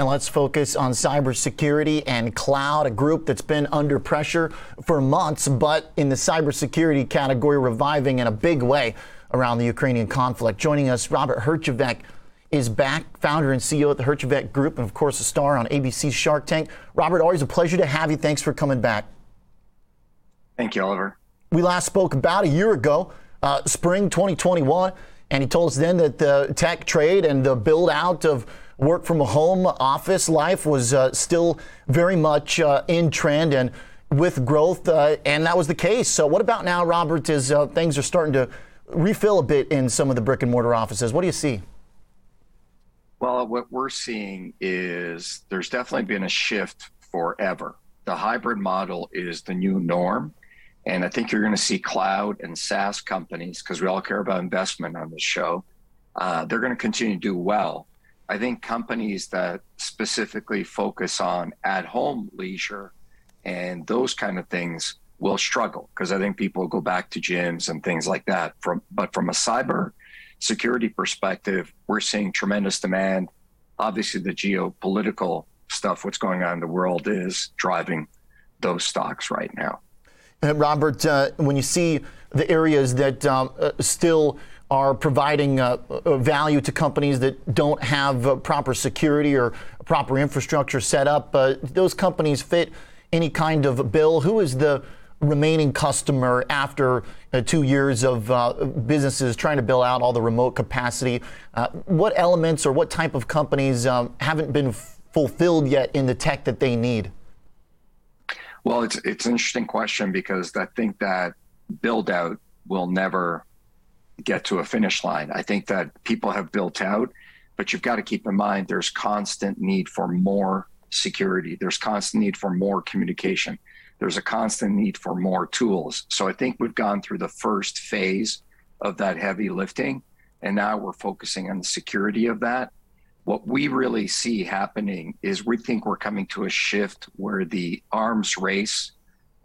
And let's focus on cybersecurity and cloud, a group that's been under pressure for months, but in the cybersecurity category, reviving in a big way around the Ukrainian conflict. Joining us, Robert Herjavec is back, founder and CEO at the Herjavec Group, and of course, a star on ABC's Shark Tank. Robert, always a pleasure to have you. Thanks for coming back. Thank you, Oliver. We last spoke about a year ago, uh, spring 2021, and he told us then that the tech trade and the build out of work from home office life was uh, still very much uh, in trend and with growth, uh, and that was the case. So, what about now, Robert? As uh, things are starting to refill a bit in some of the brick and mortar offices, what do you see? Well, what we're seeing is there's definitely been a shift forever. The hybrid model is the new norm. And I think you're going to see cloud and SaaS companies, because we all care about investment on this show, uh, they're going to continue to do well. I think companies that specifically focus on at home leisure and those kind of things will struggle because I think people go back to gyms and things like that. From but from a cyber security perspective, we're seeing tremendous demand. Obviously, the geopolitical stuff, what's going on in the world, is driving those stocks right now. Robert, uh, when you see the areas that um, uh, still are providing uh, uh, value to companies that don't have uh, proper security or proper infrastructure set up. Uh, those companies fit any kind of bill. Who is the remaining customer after uh, two years of uh, businesses trying to build out all the remote capacity? what elements or what type of companies um, haven't been f- fulfilled yet in the tech that they need? Well, it's it's an interesting question because I think that build out will never get to a finish line. I think that people have built out, but you've got to keep in mind there's constant need for more security. There's constant need for more communication. There's a constant need for more tools. So I think we've gone through the first phase of that heavy lifting, and now we're focusing on the security of that. What we really see happening is we think we're coming to a shift where the arms race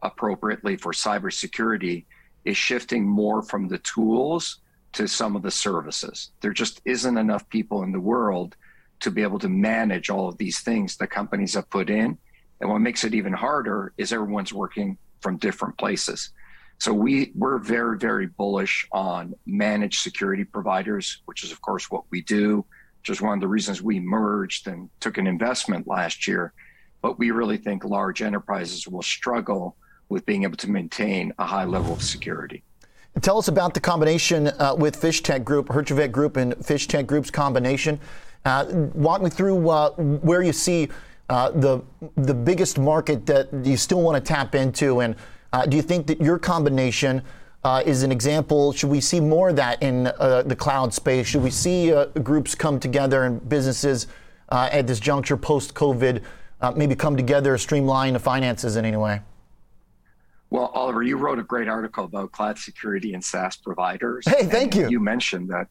appropriately for cybersecurity is shifting more from the tools to some of the services. There just isn't enough people in the world to be able to manage all of these things that companies have put in. And what makes it even harder is everyone's working from different places. So we we're very very bullish on managed security providers, which is of course what we do, which is one of the reasons we merged and took an investment last year. But we really think large enterprises will struggle with being able to maintain a high level of security. Tell us about the combination uh, with Fish Tech Group, Herjavec Group, and Fish Tech Group's combination. Uh, walk me through uh, where you see uh, the the biggest market that you still want to tap into, and uh, do you think that your combination uh, is an example? Should we see more of that in the cloud space? Should we see groups come together and businesses at this juncture post COVID maybe come together, streamline the finances in any way? Well, Oliver, you wrote a great article about cloud security and SaaS providers. Hey, thank you. You mentioned that,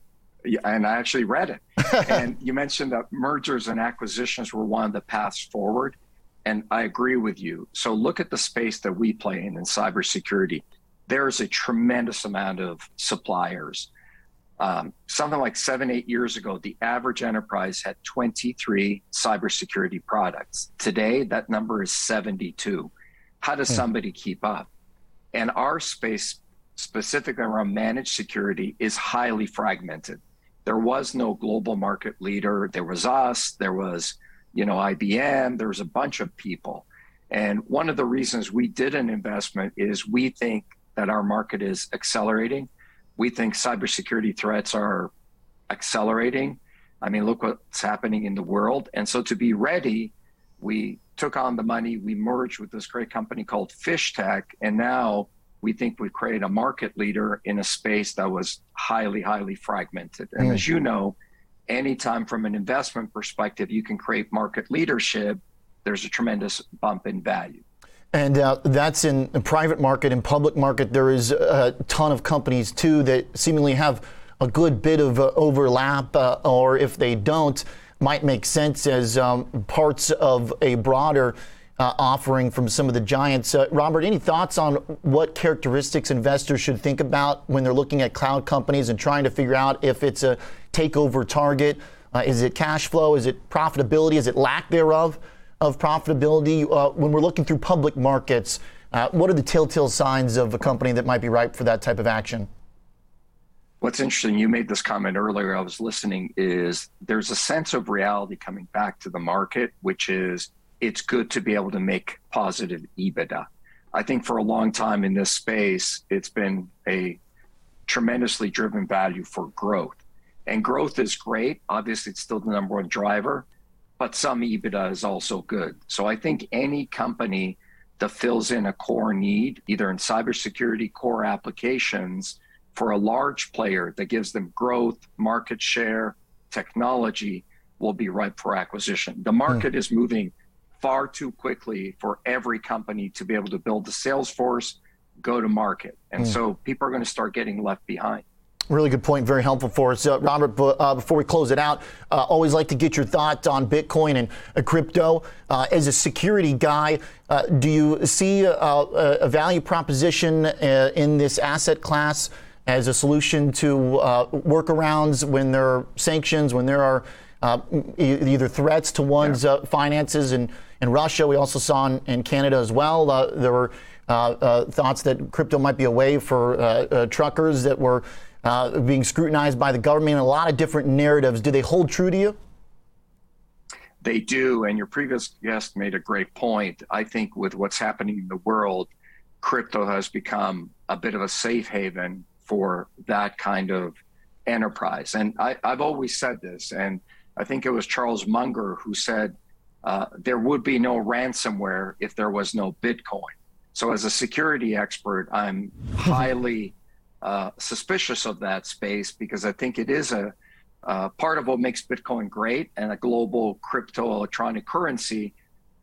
and I actually read it. and you mentioned that mergers and acquisitions were one of the paths forward. And I agree with you. So look at the space that we play in in cybersecurity. There's a tremendous amount of suppliers. Um, something like seven, eight years ago, the average enterprise had 23 cybersecurity products. Today, that number is 72. How does hmm. somebody keep up? And our space, specifically around managed security, is highly fragmented. There was no global market leader. There was us. There was, you know, IBM. There was a bunch of people. And one of the reasons we did an investment is we think that our market is accelerating. We think cybersecurity threats are accelerating. I mean, look what's happening in the world. And so to be ready, we took on the money. We merged with this great company called Fish Tech, and now we think we create a market leader in a space that was highly, highly fragmented. And mm. as you know, anytime from an investment perspective, you can create market leadership, there's a tremendous bump in value. And uh, that's in the private market. In public market, there is a ton of companies too that seemingly have a good bit of uh, overlap, uh, or if they don't, might make sense as um, parts of a broader uh, offering from some of the giants. Uh, Robert, any thoughts on what characteristics investors should think about when they're looking at cloud companies and trying to figure out if it's a takeover target Uh, is it cash flow? Is it profitability? Is it lack thereof of profitability? Uh, when we're looking through public markets, uh, what are the telltale signs of a company that might be ripe for that type of action? What's interesting, you made this comment earlier, I was listening, is there's a sense of reality coming back to the market, which is it's good to be able to make positive EBITDA. I think for a long time in this space, it's been a tremendously driven value for growth. And growth is great. Obviously, it's still the number one driver, but some EBITDA is also good. So I think any company that fills in a core need, either in cybersecurity core applications, for a large player that gives them growth, market share, technology will be ripe for acquisition. The market mm. is moving far too quickly for every company to be able to build the sales force, go to market. And mm. so people are going to start getting left behind. Really good point. Very helpful for us. Uh, Robert, uh, before we close it out, uh, always like to get your thoughts on Bitcoin and uh, crypto. Uh, as a security guy, uh, do you see a, a value proposition in this asset class as a solution to uh, workarounds when there are sanctions, when there are uh, either threats to one's uh, finances. In, in Russia, we also saw in, in Canada as well, uh, there were uh, uh, thoughts that crypto might be a way for truckers that were being scrutinized by the government. A lot of different narratives. Do they hold true to you? They do. And your previous guest made a great point. I think with what's happening in the world, crypto has become a bit of a safe haven for that kind of enterprise. And I, have always said this, and I think it was Charles Munger who said uh, there would be no ransomware if there was no Bitcoin. So, as a security expert, I'm highly uh, suspicious of that space because I think it is a uh, part of what makes Bitcoin great, and a global crypto electronic currency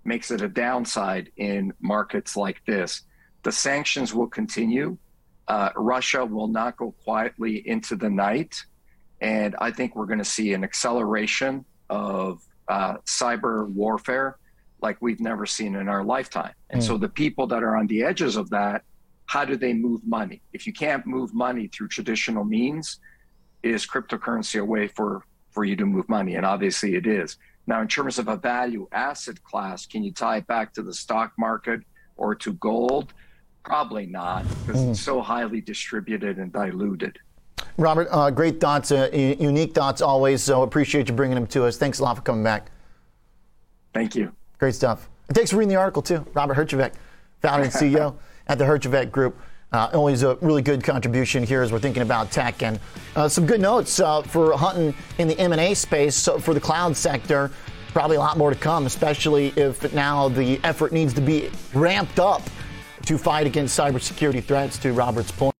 makes it a downside in markets like this. The sanctions will continue uh, Russia will not go quietly into the night. And I think we're going to see an acceleration of uh, cyber warfare like we've never seen in our lifetime. And mm. so the people that are on the edges of that, how do they move money? If you can't move money through traditional means, is cryptocurrency a way for, for you to move money? And obviously it is. Now, in terms of a value asset class, can you tie it back to the stock market or to gold? Probably not, because mm. it's so highly distributed and diluted. Robert, uh, great thoughts, uh, unique thoughts always. So appreciate you bringing them to us. Thanks a lot for coming back. Thank you. Great stuff. And thanks for reading the article too. Robert Herjavec, founder and CEO at the Herjavec Group. Uh, always a really good contribution here as we're thinking about tech and uh, some good notes uh, for hunting in the M&A space so for the cloud sector. Probably a lot more to come, especially if now the effort needs to be ramped up to fight against cybersecurity threats, to Robert's point.